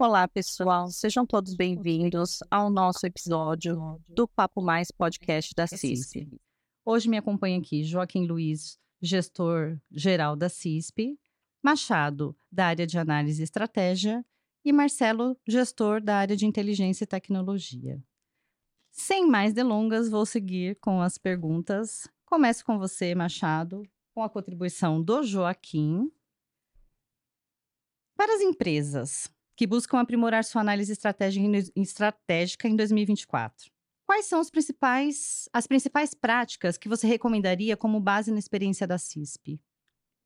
Olá, pessoal. Sejam todos bem-vindos ao nosso episódio do Papo Mais Podcast da CISP. Hoje me acompanha aqui Joaquim Luiz, gestor geral da CISP, Machado, da área de análise e estratégia, e Marcelo, gestor da área de inteligência e tecnologia. Sem mais delongas, vou seguir com as perguntas. Começo com você, Machado, com a contribuição do Joaquim. Para as empresas, que buscam aprimorar sua análise estratégica em 2024. Quais são principais, as principais práticas que você recomendaria como base na experiência da CISP?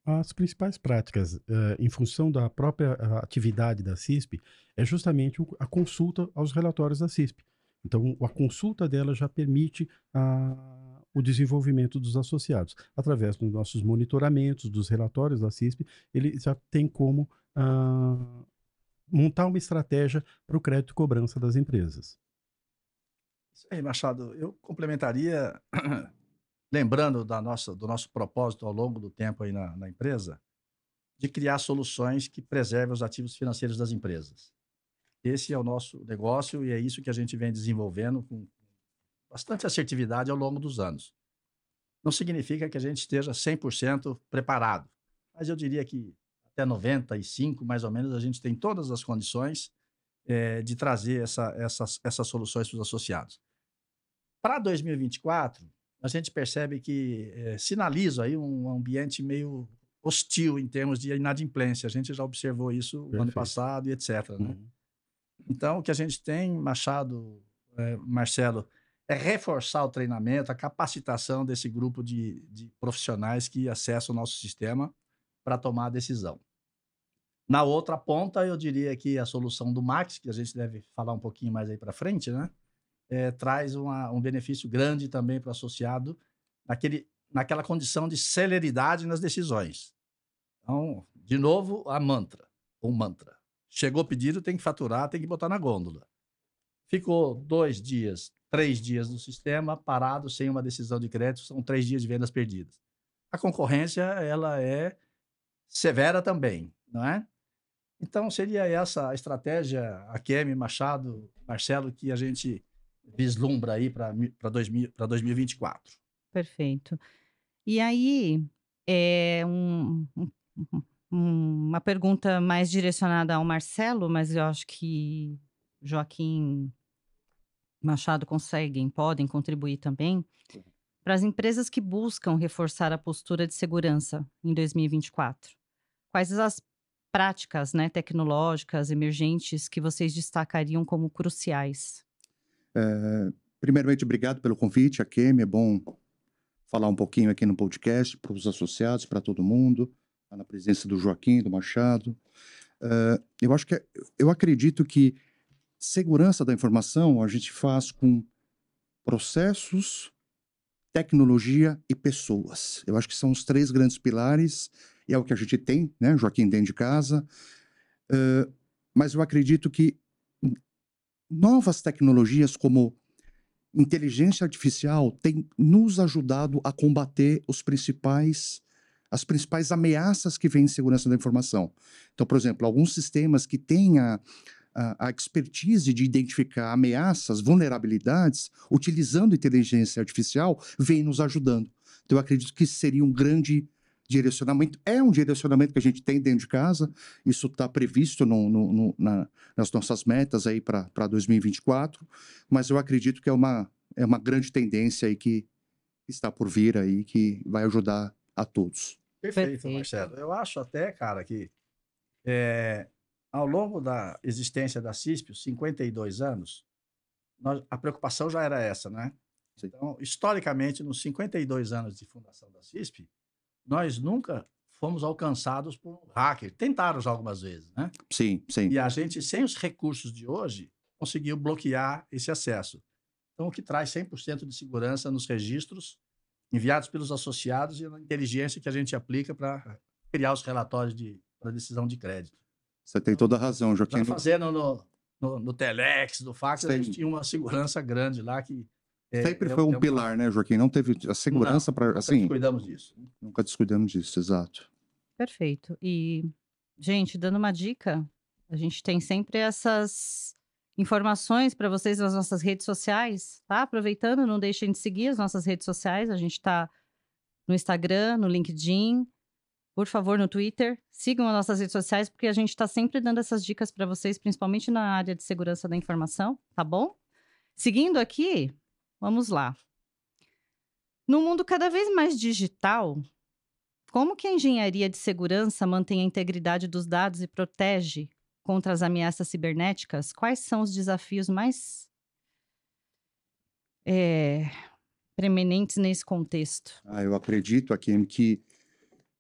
As principais práticas, uh, em função da própria uh, atividade da CISP, é justamente a consulta aos relatórios da CISP. Então, a consulta dela já permite uh, o desenvolvimento dos associados. Através dos nossos monitoramentos, dos relatórios da CISP, ele já tem como ah, montar uma estratégia para o crédito cobrança das empresas. Isso aí, Machado. Eu complementaria, lembrando da nossa, do nosso propósito ao longo do tempo aí na, na empresa, de criar soluções que preservem os ativos financeiros das empresas. Esse é o nosso negócio e é isso que a gente vem desenvolvendo com bastante assertividade ao longo dos anos. Não significa que a gente esteja 100% preparado, mas eu diria que até 95, mais ou menos, a gente tem todas as condições é, de trazer essa, essas, essas soluções para os associados. Para 2024, a gente percebe que é, sinaliza aí um ambiente meio hostil em termos de inadimplência. A gente já observou isso Perfeito. no ano passado e etc. Né? Uhum. Então, o que a gente tem, Machado, é, Marcelo, é reforçar o treinamento, a capacitação desse grupo de, de profissionais que acessam o nosso sistema para tomar a decisão. Na outra ponta, eu diria que a solução do Max, que a gente deve falar um pouquinho mais aí para frente, né? É, traz uma, um benefício grande também para o associado naquele, naquela condição de celeridade nas decisões. Então, de novo, a mantra, um mantra. Chegou pedido, tem que faturar, tem que botar na gôndola. Ficou dois dias, três dias no sistema, parado, sem uma decisão de crédito, são três dias de vendas perdidas. A concorrência, ela é severa também, não é? Então, seria essa a estratégia, a Kemi, Machado, Marcelo, que a gente vislumbra aí para 2024. Perfeito. E aí, é um, um, uma pergunta mais direcionada ao Marcelo, mas eu acho que Joaquim Machado conseguem, podem contribuir também. Para as empresas que buscam reforçar a postura de segurança em 2024, Quais as práticas né, tecnológicas emergentes que vocês destacariam como cruciais? É, primeiramente, obrigado pelo convite, a Kemi. É bom falar um pouquinho aqui no podcast para os associados, para todo mundo, tá na presença do Joaquim, do Machado. Uh, eu acho que eu acredito que segurança da informação a gente faz com processos, tecnologia e pessoas. Eu acho que são os três grandes pilares e é o que a gente tem, né, Joaquim, dentro de casa. Uh, mas eu acredito que novas tecnologias como inteligência artificial têm nos ajudado a combater os principais as principais ameaças que vêm em segurança da informação. Então, por exemplo, alguns sistemas que têm a, a, a expertise de identificar ameaças, vulnerabilidades, utilizando inteligência artificial, vêm nos ajudando. Então, eu acredito que seria um grande direcionamento. É um direcionamento que a gente tem dentro de casa, isso está previsto no, no, no, na, nas nossas metas aí para 2024, mas eu acredito que é uma, é uma grande tendência aí que está por vir aí, que vai ajudar a todos. Perfeito, Marcelo. Eu acho até, cara, que é, ao longo da existência da CISP, os 52 anos, nós, a preocupação já era essa, né? Sim. Então, historicamente, nos 52 anos de fundação da CISP, nós nunca fomos alcançados por um hacker. Tentaram já algumas vezes, né? Sim, sim. E a gente, sem os recursos de hoje, conseguiu bloquear esse acesso. Então, o que traz 100% de segurança nos registros enviados pelos associados e na inteligência que a gente aplica para criar os relatórios de para decisão de crédito. Você tem toda a razão, Joaquim. Fazendo no, no, no Telex, no fax, a gente tinha uma segurança grande lá que é, Sempre é, foi um é pilar, né, Joaquim? Não teve a segurança para assim. Nunca descuidamos disso. Nunca descuidamos disso, exato. Perfeito. E, gente, dando uma dica, A gente tem sempre essas informações para vocês nas nossas redes sociais, tá? Aproveitando, não deixem de seguir as nossas redes sociais. A gente está no Instagram, no LinkedIn, por favor, no Twitter. Sigam as nossas redes sociais, porque a gente está sempre dando essas dicas para vocês, principalmente na área de segurança da informação, tá bom? Seguindo aqui, vamos lá. No mundo cada vez mais digital, como que a engenharia de segurança mantém a integridade dos dados e protege contra as ameaças cibernéticas? Quais são os desafios mais é, preeminentes nesse contexto? Ah, eu acredito, Akim, que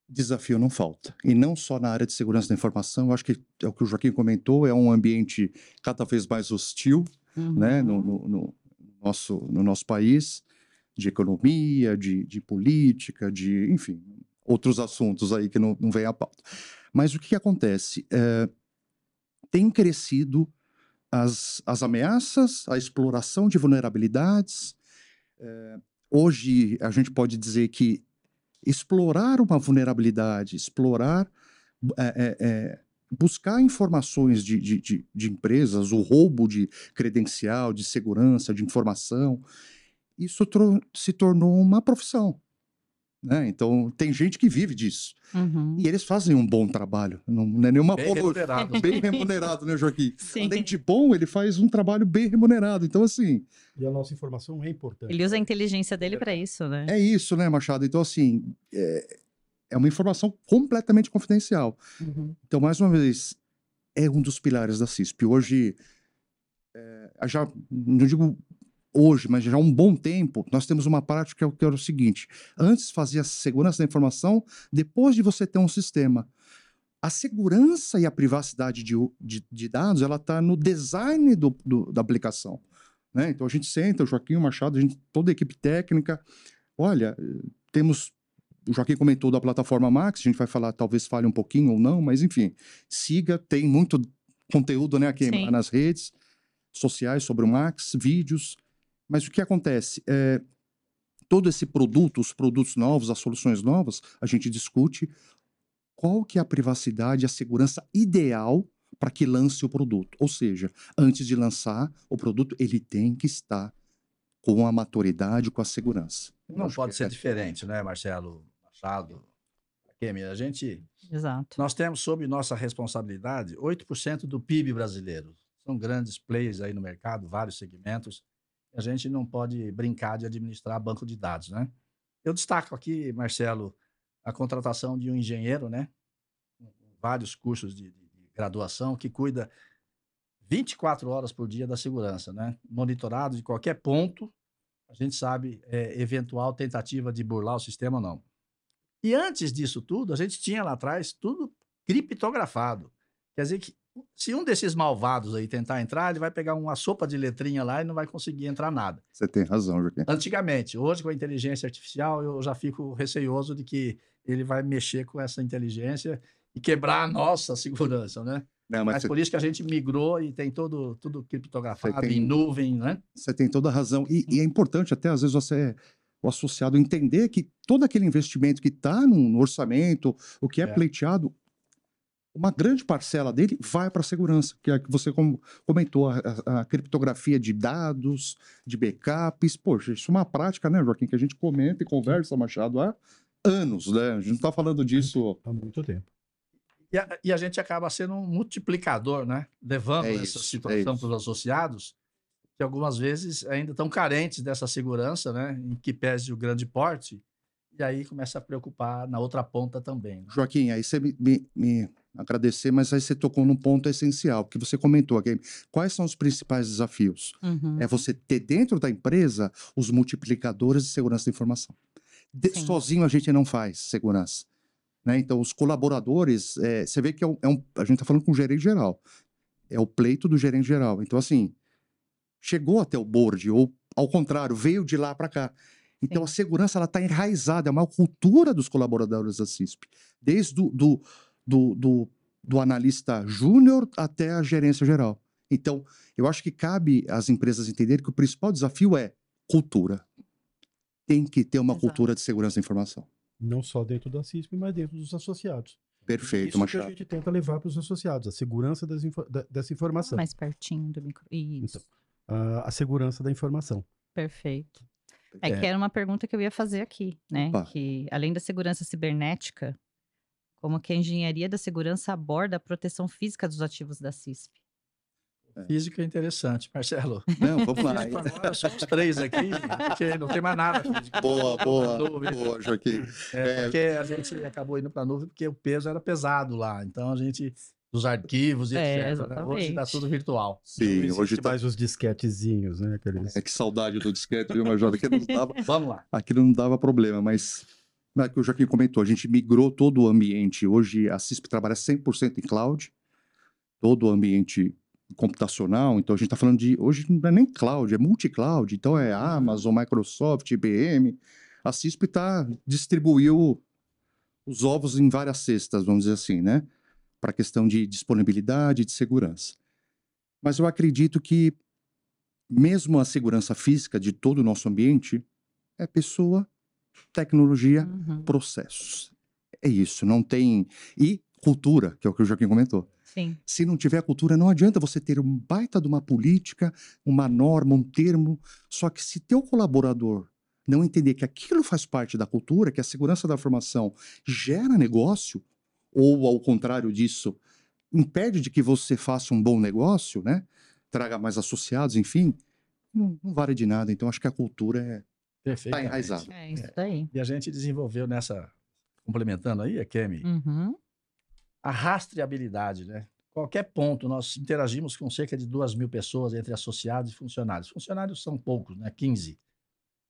desafio não falta. E não só na área de segurança da informação, eu acho que é o que o Joaquim comentou, é um ambiente cada vez mais hostil uhum. né, no, no, no, nosso, no nosso país, de economia, de, de política, de, enfim, outros assuntos aí que não, não vem à pauta. Mas o que, que acontece? É, tem crescido as, as ameaças, a exploração de vulnerabilidades. É, hoje, a gente pode dizer que explorar uma vulnerabilidade, explorar, é, é, é, buscar informações de, de, de, de, empresas, o roubo de credencial, de segurança, de informação, isso se tornou uma profissão. Né? Então, tem gente que vive disso. Uhum. E eles fazem um bom trabalho. Não, não é nenhuma bem remunerado. Bem remunerado, né, Joaquim? Sim. Além de bom, ele faz um trabalho bem remunerado. Então, assim. E a nossa informação é importante. Ele usa a inteligência dele para isso, né? É isso, né, Machado? Então, assim. É, é uma informação completamente confidencial. Uhum. Então, mais uma vez, é um dos pilares da CISP. Hoje. É, já não digo hoje, mas já há um bom tempo, nós temos uma prática que é o seguinte: antes fazia segurança da informação, depois de você ter um sistema. A segurança e a privacidade de, de, de dados, ela está no design do, do, da aplicação. Né? Então a gente senta, o Joaquim, o Machado, a gente, toda a equipe técnica, olha, temos o Joaquim comentou da plataforma Max, a gente vai falar, talvez fale um pouquinho ou não, mas enfim, siga, tem muito conteúdo né, aqui Sim. nas redes sociais sobre o Max, vídeos. Mas o que acontece? É, todo esse produto, os produtos novos, as soluções novas, a gente discute qual que é a privacidade, a segurança ideal para que lance o produto. Ou seja, antes de lançar o produto, ele tem que estar com a maturidade, com a segurança. Não pode ser é... diferente, né, Marcelo Machado? Kemi, a gente. Exato. Nós temos sob nossa responsabilidade 8% do PIB brasileiro. São grandes players aí no mercado, vários segmentos a gente não pode brincar de administrar banco de dados, né? Eu destaco aqui, Marcelo, a contratação de um engenheiro, né? Vários cursos de, de, de graduação que cuida 24 horas por dia da segurança, né? Monitorado de qualquer ponto, a gente sabe é, eventual tentativa de burlar o sistema ou não. E antes disso tudo, a gente tinha lá atrás tudo criptografado. Quer dizer que se um desses malvados aí tentar entrar, ele vai pegar uma sopa de letrinha lá e não vai conseguir entrar nada. Você tem razão, Joaquim. Antigamente, hoje com a inteligência artificial, eu já fico receioso de que ele vai mexer com essa inteligência e quebrar a nossa segurança, né? Não, mas, mas por isso que a gente migrou e tem todo, tudo criptografado tem, em nuvem, né? Você tem toda a razão. E, e, é importante até, às vezes, você, o associado, entender que todo aquele investimento que está no, orçamento, o que é, é. pleiteado, uma grande parcela dele vai para a segurança, que é que você comentou, a, a, criptografia de dados, de backups. Poxa, isso é uma prática, né, Joaquim, que a gente comenta e conversa, Machado, há anos, né? A gente não está falando disso... Há muito tempo. E a, e a, gente acaba sendo um multiplicador, né? Levando é essa situação é para os associados, que algumas vezes ainda estão carentes dessa segurança, né? Em que pese o grande porte, e aí começa a preocupar na outra ponta também. Né? Joaquim, aí você me, me, me agradecer, mas aí você tocou num ponto essencial, que você comentou aqui. Quais são os principais desafios? Uhum. É você ter dentro da empresa os multiplicadores de segurança da informação. De, sozinho a gente não faz segurança. Né? Então, os colaboradores, é, você vê que é um, é um a gente está falando com o gerente geral. É o pleito do gerente geral. Então, assim, chegou até o board, ou ao contrário, veio de lá para cá. Então, Sim. a segurança ela está enraizada, é uma cultura dos colaboradores da CISP. Desde do, do do, do, do analista júnior até a gerência geral. Então, eu acho que cabe às empresas entenderem que o principal desafio é cultura. Tem que ter uma Exato. cultura de segurança da informação. Não só dentro da CISP, mas dentro dos associados. Perfeito, Isso que a Machado. gente tenta levar para os associados, a segurança das dessa informação. Mais pertinho do micro. Isso. Então, a, a segurança da informação. Perfeito. É, É. que era uma pergunta que eu ia fazer aqui, né? Opa. Que além da segurança cibernética, como que a engenharia da segurança aborda a proteção física dos ativos da CISP? Física é interessante. Marcelo, Não, vamos lá. agora somos três aqui, porque não tem mais nada. física. Boa, boa, Nuvem. boa, Joaquim. É, porque a gente acabou indo para a nuvem porque o peso era pesado lá. Então a gente, dos arquivos e É, etc. né? Hoje está tudo virtual. Sim, hoje tá. mais os disquetezinhos, né? Aqueles... É que saudade do disquete, viu, Major? Aquilo não dava, Vamos lá. aquilo não dava problema, mas. Mas é que o Joaquim comentou, a gente migrou todo o ambiente. Hoje a CISP trabalha 100% em cloud, todo o ambiente computacional. Então a gente está falando de. Hoje não é nem cloud, é multi-cloud. Então é Amazon, Microsoft, IBM. A CISP tá, distribuiu os ovos em várias cestas, vamos dizer assim, né? Para a questão de disponibilidade e de segurança. Mas eu acredito que, mesmo a segurança física de todo o nosso ambiente, é pessoa, tecnologia, Uhum. processos. É isso, não tem. E cultura, que é o que o Joaquim comentou. Sim. Se não tiver cultura, não adianta você ter um baita de uma política, uma norma, um termo. Só que se teu colaborador não entender que aquilo faz parte da cultura, que a segurança da informação gera negócio, ou ao contrário disso, impede de que você faça um bom negócio, né? Traga mais associados, enfim, não, não vale de nada. Então, acho que a cultura é, tá enraizada. É isso daí. E a gente desenvolveu nessa, complementando aí, a Kemi, Uhum. a rastreabilidade, né? Qualquer ponto, nós interagimos com cerca de duas mil pessoas entre associados e funcionários. Funcionários são poucos, né? 15.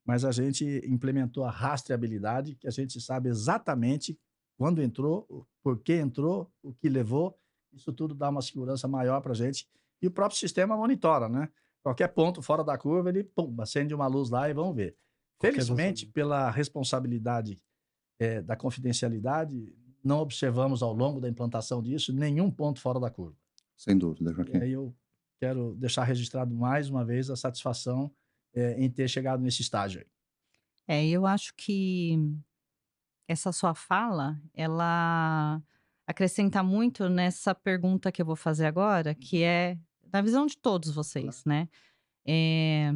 Mas a gente implementou a rastreabilidade, que a gente sabe exatamente quando entrou, por que entrou, o que levou. Isso tudo dá uma segurança maior para a gente. E o próprio sistema monitora, né? Qualquer ponto fora da curva, ele pum, acende uma luz lá e vamos ver. Qualquer Felizmente, pela responsabilidade eh, da confidencialidade, não observamos ao longo da implantação disso nenhum ponto fora da curva. Sem dúvida, E Joaquim. aí eu quero deixar registrado mais uma vez a satisfação eh, em ter chegado nesse estágio aí. É, eu acho que essa sua fala, ela acrescenta muito nessa pergunta que eu vou fazer agora, que é na visão de todos vocês, né? É,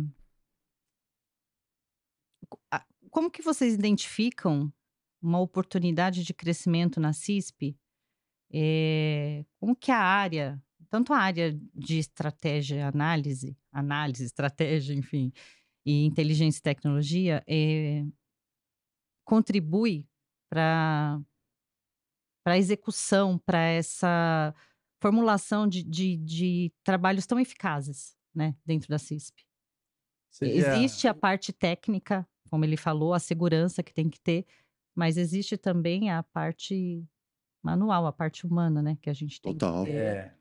Como que vocês identificam uma oportunidade de crescimento na CISP? É, Como que a área, tanto a área de estratégia, análise, análise, estratégia, enfim, e inteligência e tecnologia é, contribui para para a execução, para essa formulação de, de, de trabalhos tão eficazes né, dentro da CISP. Seria- Existe a parte técnica, como ele falou, a segurança que tem que ter, mas existe também a parte manual, a parte humana, né? Que a gente tem Total. que ter. É,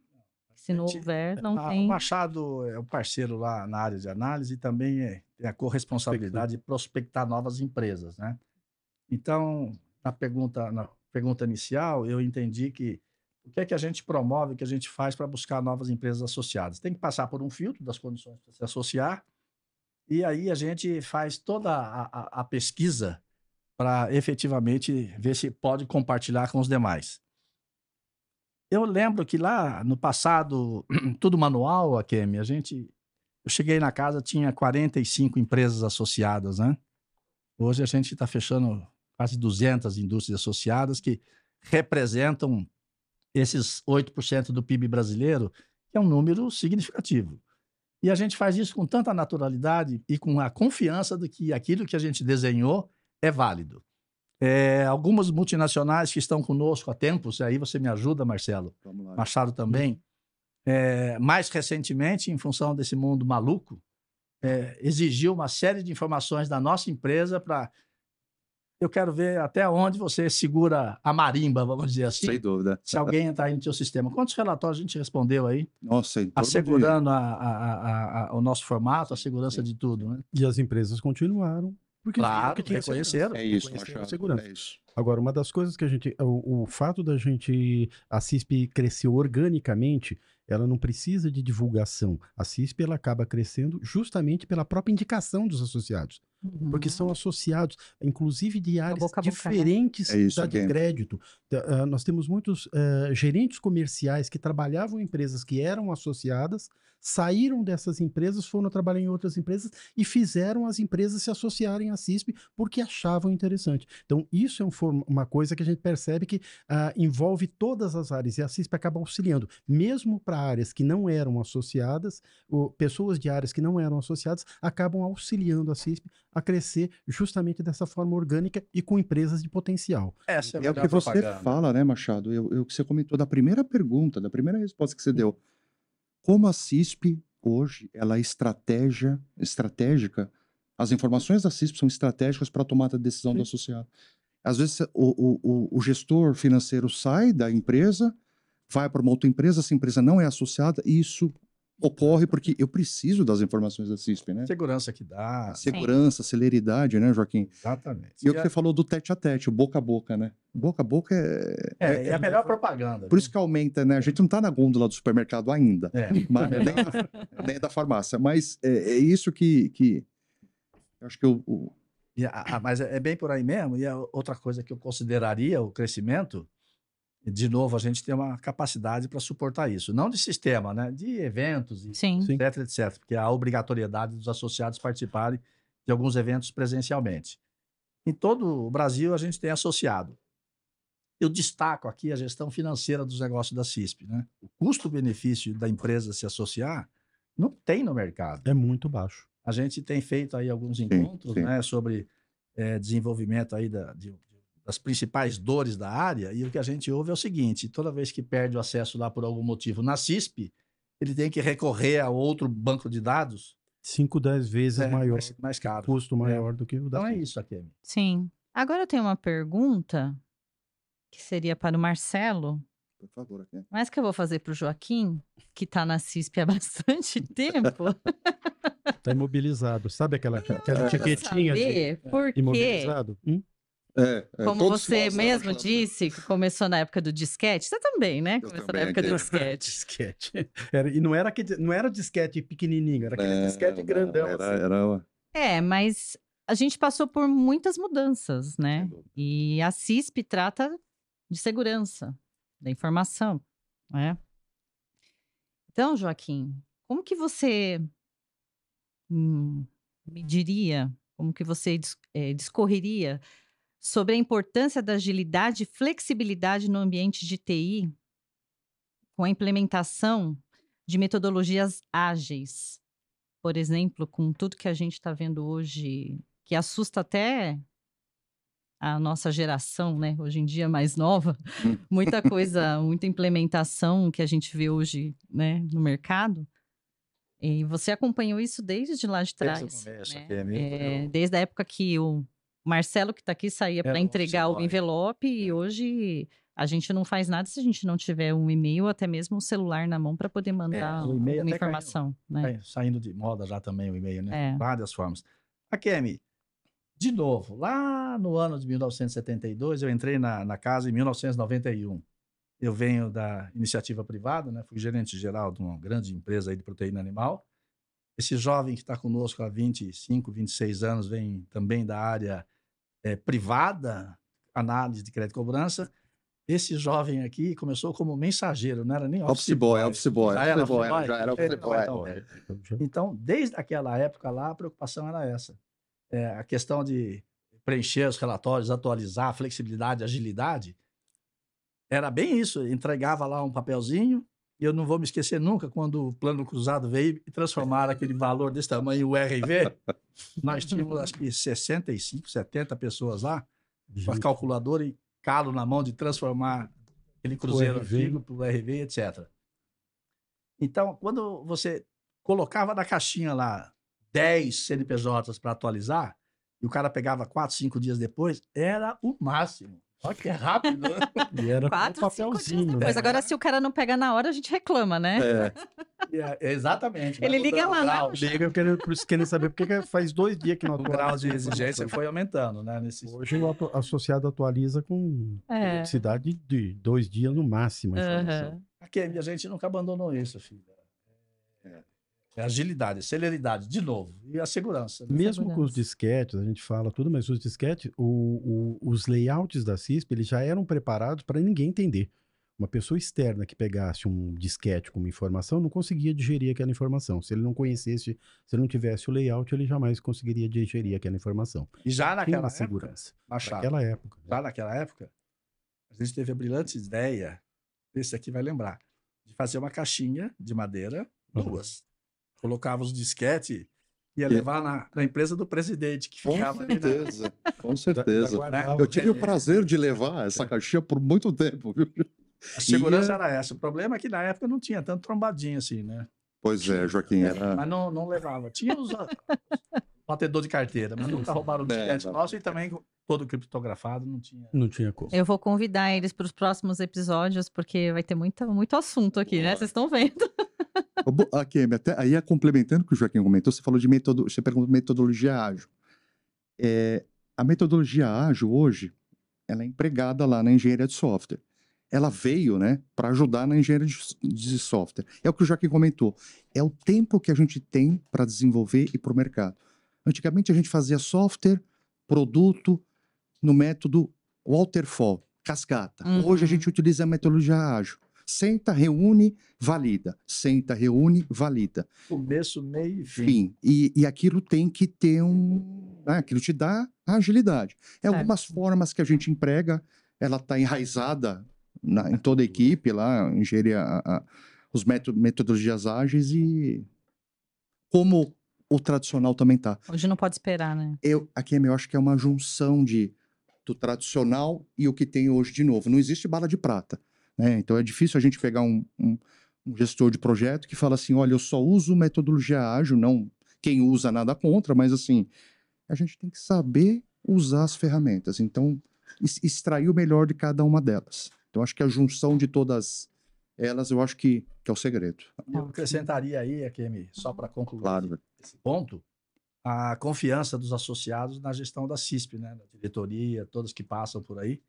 Se não houver, não a- tem. O Machado é o parceiro lá na área de análise e também é, tem a corresponsabilidade de prospectar novas empresas, né? Então, na pergunta, na pergunta inicial, eu entendi que o que é que a gente promove, o que a gente faz para buscar novas empresas associadas? Tem que passar por um filtro das condições para se associar, e aí a gente faz toda a, a- a pesquisa para efetivamente ver se pode compartilhar com os demais. Eu lembro que lá no passado, tudo manual, Akemi, a gente. Eu cheguei na casa, tinha 45 empresas associadas, né? Hoje a gente está fechando quase 200 indústrias associadas que representam esses 8% do PIB brasileiro, que é um número significativo. E a gente faz isso com tanta naturalidade e com a confiança de que aquilo que a gente desenhou é válido. É, algumas multinacionais que estão conosco há tempos, aí você me ajuda, Marcelo. Machado também, é, mais recentemente, em função desse mundo maluco, é, exigiu uma série de informações da nossa empresa para. Eu quero ver até onde você segura a marimba, vamos dizer assim. Sem dúvida. Se alguém entrar aí no seu sistema. Quantos relatórios a gente respondeu aí? Nossa, em todo dia. Assegurando a- a- a- a- o nosso formato, a segurança de tudo, né? E as empresas continuaram. Porque Claro, porque tinha reconheceram. É isso, Reconheceram a Machado. segurança. É isso. Agora, uma das coisas que a gente. O, o fato da gente. A CISP crescer organicamente, ela não precisa de divulgação. A CISP ela acaba crescendo justamente pela própria indicação dos associados. Porque Uhum. são associados, inclusive de áreas boca a boca, né? diferentes É isso da de crédito. Ah, nós temos muitos ah, gerentes comerciais que trabalhavam em empresas que eram associadas, saíram dessas empresas, foram trabalhar em outras empresas e fizeram as empresas se associarem à CISP porque achavam interessante. Então, isso é um uma coisa que a gente percebe que ah, envolve todas as áreas e a CISP acaba auxiliando, mesmo para áreas que não eram associadas, o- pessoas de áreas que não eram associadas acabam auxiliando a CISP a crescer justamente dessa forma orgânica e com empresas de potencial. Essa é, a É o que você propaganda. fala, né, Machado? Eu, eu que você comentou da primeira pergunta, da primeira resposta que você deu. Como a CISP hoje ela é estratégia, estratégica? As informações da CISP são estratégicas para a tomada de decisão do associado. Às vezes o, o, o- o gestor financeiro sai da empresa, vai para uma outra empresa, essa empresa não é associada, e isso ocorre porque eu preciso das informações da CISP, né? Segurança que dá. Segurança, celeridade, né, Joaquim? Exatamente. E o E que a- você falou do tete a tete, o boca a boca, né? Boca a boca é. é, é a melhor propaganda. Por isso que aumenta, né? A gente não tá na gôndola do supermercado ainda, É. mas, nem, nem da farmácia. Mas é, é isso que, que. Eu acho que o. o- E a- a- mas é é bem por aí mesmo. E a outra coisa que eu consideraria o crescimento, de novo, a gente tem uma capacidade para suportar isso. Não de sistema, né? De eventos, Sim. Sim. etc, etc. Porque há a obrigatoriedade dos associados participarem de alguns eventos presencialmente. Em todo o Brasil, a gente tem associado. Eu destaco aqui a gestão financeira dos negócios da CISP. Né? O custo-benefício da empresa se associar não tem no mercado. É muito baixo. A gente tem feito aí alguns encontros sim. né, sobre eh, desenvolvimento aí da- de- das principais dores da área, e o que a gente ouve é o seguinte: toda vez que perde o acesso lá por algum motivo na CISP, ele tem que recorrer a outro banco de dados 5, 10 vezes é, maior, mais, mais caro. custo maior do que o da Então é isso, Akemi. Sim. Agora eu tenho uma pergunta que seria para o Marcelo, Por favor, aqui. mas que eu vou fazer para o Joaquim, que está na CISP há bastante tempo. Tá imobilizado. Sabe aquela, aquela etiquetinha de saber por quê? imobilizado? Hum? É, é, Como você nós, né, mesmo Machado? disse, que começou na época do disquete. Você também, né? Começou também, na época do aquele- disquete. Disquete. Era, e não era, aquele, não era disquete pequenininho, era aquele É, disquete não, grandão. Era, assim. era, É, mas a gente passou por muitas mudanças, né? E a CISP trata de segurança da informação, né? Então, Joaquim, como que você hum, me diria, como que você eh, discorreria sobre a importância da agilidade e flexibilidade no ambiente de TI com a implementação de metodologias ágeis? Por exemplo, com tudo que a gente está vendo hoje, que assusta até a nossa geração, né? Hoje em dia mais nova, muita coisa, muita implementação que a gente vê hoje, né, no mercado. E você acompanhou isso desde lá de Desde trás, começo, né? É, desde a época que o Marcelo que está aqui saía Era para entregar o envelope e hoje a gente não faz nada se a gente não tiver um e-mail até mesmo um celular na mão para poder mandar o e-mail uma até caiu. informação, né? Tá saindo de moda já também o e-mail, né? É. Várias formas. Akemi, de novo, lá no ano de 1972, eu entrei na, na casa em 1991. Eu venho da iniciativa privada, né? Fui gerente geral de uma grande empresa aí de proteína animal. Esse jovem que está conosco há 25, 26 anos vem também da área eh, privada, análise de crédito e cobrança. Esse jovem aqui começou como mensageiro, não era nem Office boy, office boy. Já era office boy, office boy? já era office é boy. tão velho. Então, já- Então, desde aquela época lá, a preocupação era essa. É, a questão de preencher os relatórios, atualizar, flexibilidade, agilidade, era bem isso. Entregava lá um papelzinho, e eu não vou me esquecer nunca quando o plano cruzado veio e transformaram aquele valor desse tamanho, o RV. Nós tínhamos, acho que 65, 70 pessoas lá, com a calculadora e calo na mão de transformar aquele cruzeiro antigo para o RV, etc. Então, quando você colocava na caixinha lá 10 CNPJs para atualizar, e o cara pegava 4, 5 dias depois, era o máximo. Olha que rápido. né? E era Quatro, dias papelzinho. né? Agora, se o cara não pega na hora, a gente reclama, né? É, é- exatamente. Ele liga lá, né, grau, Puxa? Liga, por isso querendo saber porque que faz dois dias que não O grau de exigência foi aumentando, né? Nesse... Hoje o atu- associado atualiza com É. velocidade de dois dias no máximo. a informação. Aham. Aqui, a gente nunca abandonou isso, filho. É agilidade, celeridade, de novo. E a segurança. né? Mesmo com os Segurança. disquetes, a gente fala tudo, mas os disquetes, o- o- os layouts da CISP, eles já eram preparados para ninguém entender. Uma pessoa externa que pegasse um disquete com uma informação não conseguia digerir aquela informação. Se ele não conhecesse, se ele não tivesse o layout, ele jamais conseguiria digerir aquela informação. E já naquela época, segurança. Machado, Naquela época. né? já naquela época, a gente teve a brilhante ideia, esse aqui vai lembrar, de fazer uma caixinha de madeira, Uhum. Colocava os disquete, ia E- levar na, na empresa do presidente, que Com ficava ali na, certeza, com certeza. Eu tive o prazer de levar essa caixinha por muito tempo, viu? A segurança Ia- era essa. O problema é que na época não tinha tanto trombadinho assim, né? Pois é, Joaquim, era... Mas não, não levava. Tinha os os batedor de carteira, mas nunca roubaram o É, disquete não. nosso e também todo criptografado não tinha. Não tinha como. Eu vou convidar eles para os próximos episódios, porque vai ter muita, muito assunto aqui, né? Vocês estão vendo. Aqui, até, aí, é complementando o que o Joaquim comentou, você falou de metodo, você perguntou metodologia ágil. É, a metodologia ágil hoje, ela é empregada lá na engenharia de software. Ela veio, né, para ajudar na engenharia de, de software. É o que o Joaquim comentou. É o tempo que a gente tem para desenvolver e para o mercado. Antigamente a gente fazia software, produto, no método waterfall, cascata. Uhum. Hoje a gente utiliza a metodologia ágil. Senta, reúne, valida. Senta, reúne, valida. Começo, meio e fim. Fim. E, e aquilo tem que ter um. né, aquilo te dá agilidade. É Certo. algumas formas que a gente emprega, ela está enraizada na- em toda a equipe lá, engenharia, a- a- os métodos, metodologias ágeis e como o tradicional também tá. Hoje não pode esperar, né? Eu, aqui eu acho que é uma junção de do tradicional e o que tem hoje de novo. Não existe bala de prata. Né? Então é difícil a gente pegar um, um- um gestor de projeto que fala assim: olha, eu só uso metodologia ágil, não quem usa nada contra, mas assim, a gente tem que saber usar as ferramentas. Então, extrair o melhor de cada uma delas. Então, acho que a junção de todas elas, eu acho que, que é o segredo. Eu acrescentaria aí, Akemi, só para concluir Claro. esse ponto, a confiança dos associados na gestão da CISP, né? da diretoria, todos que passam por aí,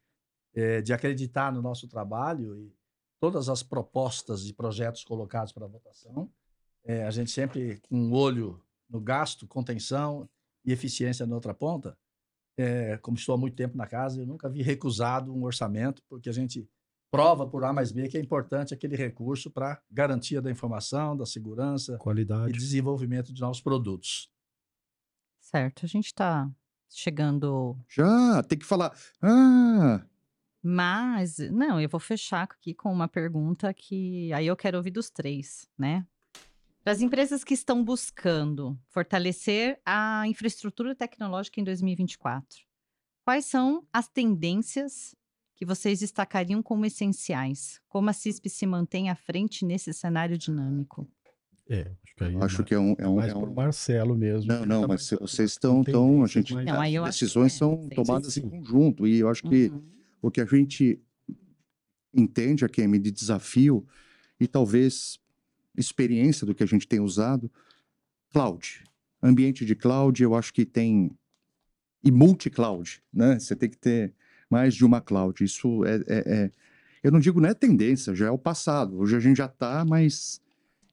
eh, de acreditar no nosso trabalho e todas as propostas de projetos colocados para votação, eh, a gente sempre com um olho no gasto, contenção e eficiência na outra ponta. Eh, como estou há muito tempo na casa, eu nunca vi recusado um orçamento, porque a gente prova por A mais B que é importante aquele recurso para garantia da informação, da segurança e Qualidade. desenvolvimento de novos produtos. Certo, a gente está chegando. Já, tem que falar. Ah, Mas, não, eu vou fechar aqui com uma pergunta que aí eu quero ouvir dos três, né? Para as empresas que estão buscando fortalecer a infraestrutura tecnológica em 2024, quais são as tendências que vocês destacariam como essenciais? Como a CISP se mantém à frente nesse cenário dinâmico? É, acho que aí acho que é um. É um, mais é um- Marcelo mesmo. Não, não, tá mas mais- se vocês estão. tão, a gente, mais- Não, que decisões é, são tomadas em conjunto. E eu acho que Uhum. O que a gente entende aqui de desafio e talvez experiência do que a gente tem usado, cloud. Ambiente de cloud, eu acho que tem. E multi-cloud, né? Você tem que ter mais de uma cloud. Isso é, é- é- Eu não digo não é tendência, já é o passado. Hoje a gente já está, mas.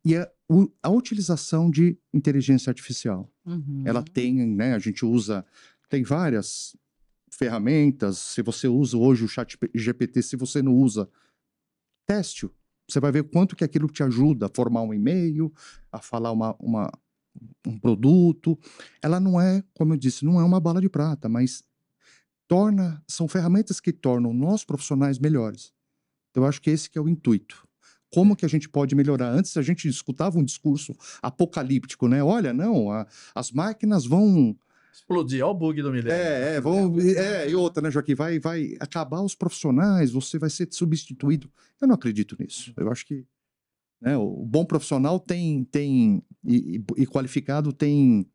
E a, o- a utilização de inteligência artificial Uhum. ela tem, né? A gente usa, tem várias ferramentas. Se você usa hoje o chat GPT, se você não usa, teste-o. Você vai ver quanto que aquilo te ajuda a formar um e-mail, a falar uma, uma- um produto. Ela não é, como eu disse, não é uma bala de prata, mas torna, são ferramentas que tornam nós profissionais melhores. Então, eu acho que esse que é o intuito. Como que a gente pode melhorar? Antes a gente escutava um discurso apocalíptico, né? Olha, não, a- as máquinas vão Explodir, olha o bug do milênio. é, é, vão, é, e outra, né, Joaquim? Vai, vai acabar os profissionais, você vai ser substituído. Eu não acredito nisso. Eu acho que né, o bom profissional tem, tem e, e- qualificado tem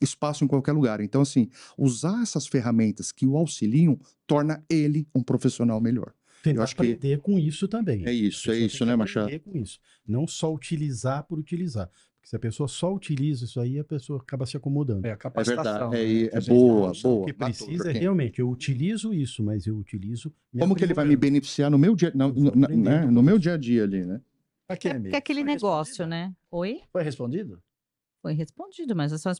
espaço em qualquer lugar. Então, assim, usar essas ferramentas que o auxiliam torna ele um profissional melhor. Tentar acho que- aprender com isso também. É isso, é isso, tem que né, Machado? aprender com isso. Não só utilizar por utilizar. Porque se a pessoa só utiliza isso aí, a pessoa acaba se acomodando. É a É capacitação. verdade, é, né, é gente boa, usa. boa. O que matou, precisa é realmente, eu utilizo isso, mas eu utilizo. Como que ele vai me beneficiar no meu dia, na- né, no meu dia a dia ali, né? Aqui, É, é aquele foi negócio, né? Oi? Foi respondido? Foi respondido, mas é só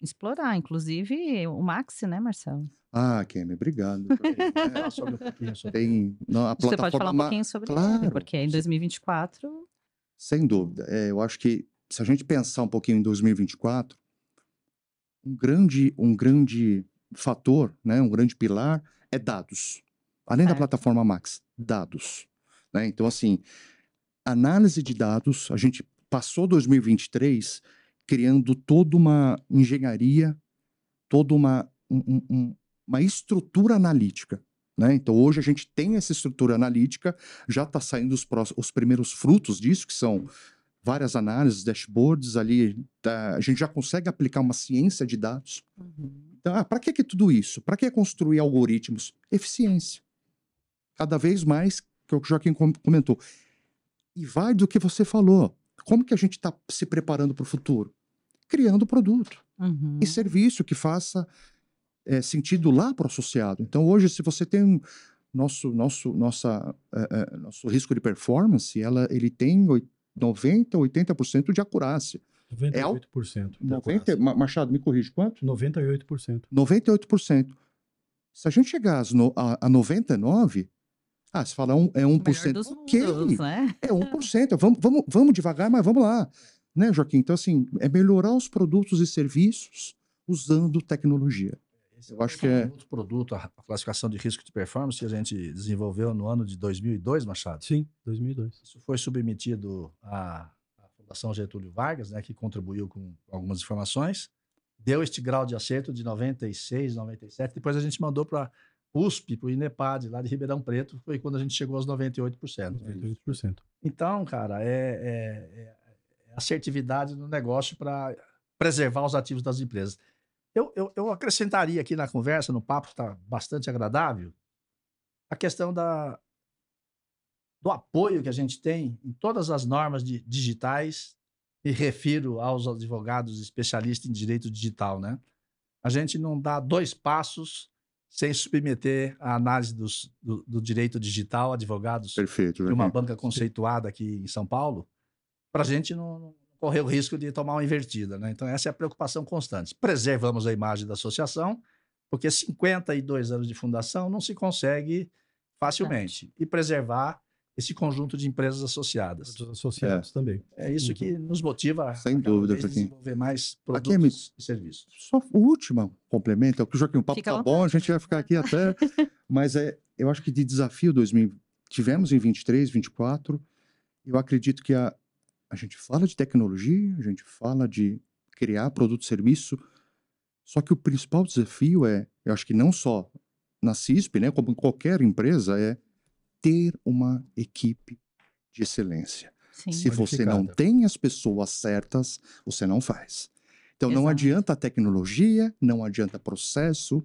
explorar. Inclusive o Maxi, né, Marcelo? Ah, Kemi, obrigado. É, um tem, não, a Você pode plataforma falar um pouquinho sobre ele, claro. porque em 2024 Sem dúvida. É, eu acho que se a gente pensar um pouquinho em 2024, um grande, um grande fator, né, um grande pilar é dados. Além da Certo. plataforma Max, dados. né? Então, assim, análise de dados, a gente passou 2023 criando toda uma engenharia, toda uma, um- um- um- uma estrutura analítica. Né? Então, hoje a gente tem essa estrutura analítica, já está saindo os, prós- os primeiros frutos disso, que são várias análises, dashboards ali. tá? a gente já consegue aplicar uma ciência de dados. Então, ah, para que, que tudo isso? Para que construir algoritmos? Eficiência. Cada vez mais, que é o que o Joaquim com- comentou. E vai do que você falou. Como que a gente está se preparando para o futuro? Criando produto Uhum. e serviço que faça eh, sentido lá para o associado. Então, hoje, se você tem um- nosso, nosso, nossa, eh, eh, nosso risco de performance, ela, ele tem 90%, 80% de acurácia. É al- 98%. de 90, acurácia. Ma- Machado, me corrige, quanto? 98%. 98%. Se a gente chegar às no- a, a 99%, ah, se falar um, é O 1%, melhor dos ok, mundos, né? é 1%, vamos, vamos, vamos devagar, mas vamos lá. Né, Joaquim? Então, assim, é melhorar os produtos e serviços usando tecnologia. Eu acho que é- outro produto, a a classificação de risco de performance que a gente desenvolveu no ano de 2002, Machado. Sim, 2002. Isso foi submetido à, à Fundação Getúlio Vargas, né, que contribuiu com algumas informações. Deu este grau de acerto de 96, 97. Depois a gente mandou para USP, para o INEPAD, lá de Ribeirão Preto. Foi quando a gente chegou aos 98%. 98%. Então, cara, é, é- é- é assertividade no negócio para preservar os ativos das empresas. Eu, eu- eu acrescentaria aqui na conversa, no papo, que está bastante agradável, a questão da, do apoio que a gente tem em todas as normas de- digitais, e refiro aos advogados especialistas em direito digital, né? A gente não dá dois passos sem submeter a análise dos- do, do direito digital, advogados Perfeito, de uma banca conceituada aqui em São Paulo, para a gente não correr o risco de tomar uma invertida. Né? Então, essa é a preocupação constante. Preservamos a imagem da associação, porque 52 anos de fundação não se consegue facilmente. E preservar esse conjunto de empresas associadas. Os associados também. É isso que nos motiva a Sem cada dúvida, vez desenvolver mais Aqui é produtos e serviços. Só o último complemento, é que o Joaquim, o papo Fica à tá bom, a gente vai ficar aqui até. mas é, eu acho que de desafio 2000, tivemos em 23, 24. Eu acredito que a, a gente fala de tecnologia, a gente fala de criar produto e serviço, só que o principal desafio é, eu acho que não só na CISP, né, como em qualquer empresa, é ter uma equipe de excelência. Sim. Se você não tem as pessoas certas, você não faz. Então não Exato. adianta a tecnologia, não adianta processo,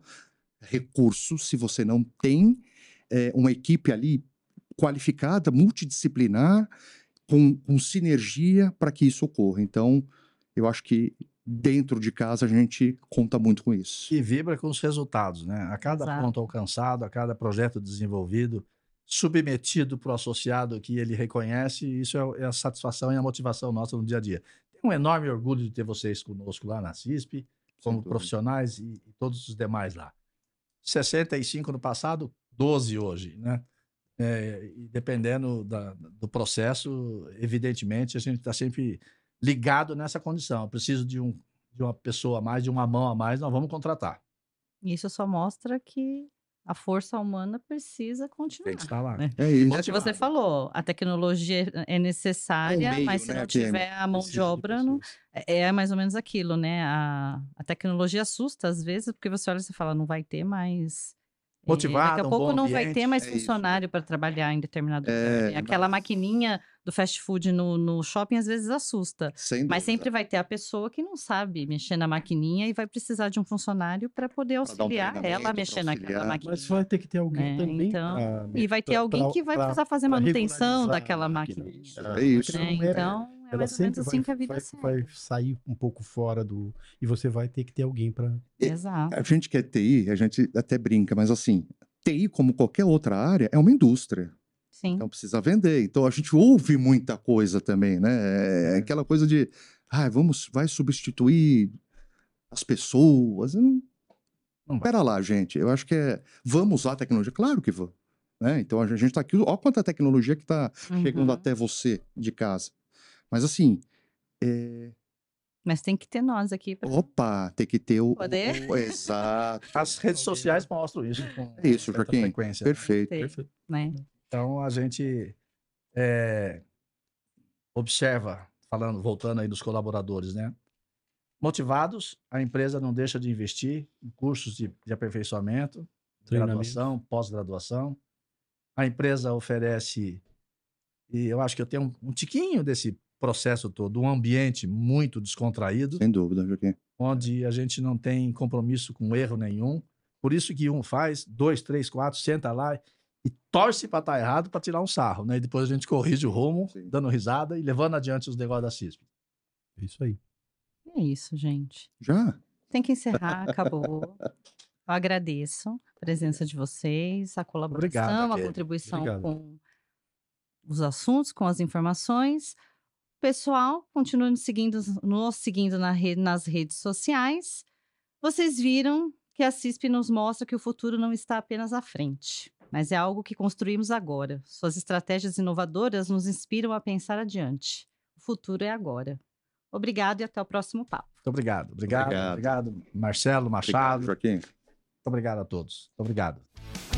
recurso, se você não tem eh, uma equipe ali qualificada, multidisciplinar, com, com sinergia para que isso ocorra. Então, eu acho que dentro de casa a gente conta muito com isso. E vibra com os resultados, né? A cada Exato. ponto alcançado, a cada projeto desenvolvido, submetido para o associado que ele reconhece, isso é, é a satisfação e a motivação nossa no dia a dia. Tenho um enorme orgulho de ter vocês conosco lá na CISP, como profissionais e, e todos os demais lá. 65 no passado, 12 hoje, né? É, e dependendo da- do processo, evidentemente, a gente está sempre ligado nessa condição. Eu preciso de, um, de uma pessoa a mais, de uma mão a mais, nós vamos contratar. Isso só mostra que a força humana precisa continuar. Tem que estar lá. né? É isso. É o que você falou, a tecnologia é necessária, É meio, mas se né, não tiver a mão de obra, não, pessoas. é é mais ou menos aquilo, né? A, a tecnologia assusta às vezes, porque você olha e você fala, não vai ter mais. Motivada, Daqui a um pouco bom não vai ambiente, ter mais é isso. funcionário para trabalhar em determinado É, lugar. né? Aquela nossa. maquininha do fast food no, no shopping às vezes assusta. Sem Mas sempre vai ter a pessoa que não sabe mexer na maquininha e vai precisar de um funcionário para poder dar um auxiliar ela a mexer naquela auxiliar. maquininha. Mas vai ter que ter alguém É, também. então, pra- E vai ter pra- alguém que vai pra- precisar fazer manutenção daquela máquina. Isso. É isso. Né? não é- Então, é ela mais ou menos sempre assim vai, que a vida vai, vai sair um pouco fora do. E você vai ter que ter alguém para. Exato. A gente que é TI, a gente até brinca, mas assim, TI, como qualquer outra área, é uma indústria. Sim. Então precisa vender. Então a gente ouve muita coisa também, né? É aquela coisa de. ah, vamos, vai substituir as pessoas. Não, Não. Pera lá, gente. Eu acho que é. Vamos usar a tecnologia? Claro que vamos. Né? Então a gente está aqui. Olha quanta tecnologia que está chegando Uhum. até você de casa. Mas assim. é, Mas tem que ter nós aqui. pra- Opa, tem que ter o. Poder? o- exato. As redes sociais mostram isso com É isso, Joaquim. frequência. né? Perfeito. Perfeito. né? Então a gente é, observa, falando, voltando aí dos colaboradores, né? Motivados, a empresa não deixa de investir em cursos de, de aperfeiçoamento, graduação, pós-graduação. A empresa oferece, e eu acho que eu tenho um, um tiquinho desse processo todo, um ambiente muito descontraído, Sem dúvida, Joaquim. onde a gente não tem compromisso com erro nenhum. Por isso que um faz, dois, três, quatro, senta lá e torce para estar errado para tirar um sarro, né? E depois a gente corrige o rumo, Sim. dando risada e levando adiante os negócios da CISP. Isso aí. É isso, gente. Já? Tem que encerrar, acabou. Eu agradeço a presença de vocês, a colaboração, Obrigado, a contribuição Obrigado. com os assuntos, com as informações. Pessoal, continue nos seguindo, nos seguindo na re- nas redes sociais. Vocês viram que a CISP nos mostra que o futuro não está apenas à frente, mas é algo que construímos agora. Suas estratégias inovadoras nos inspiram a pensar adiante. O futuro é agora. Obrigado e até o próximo papo. Muito obrigado. Obrigado, Obrigado. obrigado, Marcelo, Machado. Obrigado, Joaquim. Muito obrigado a todos. Muito obrigado.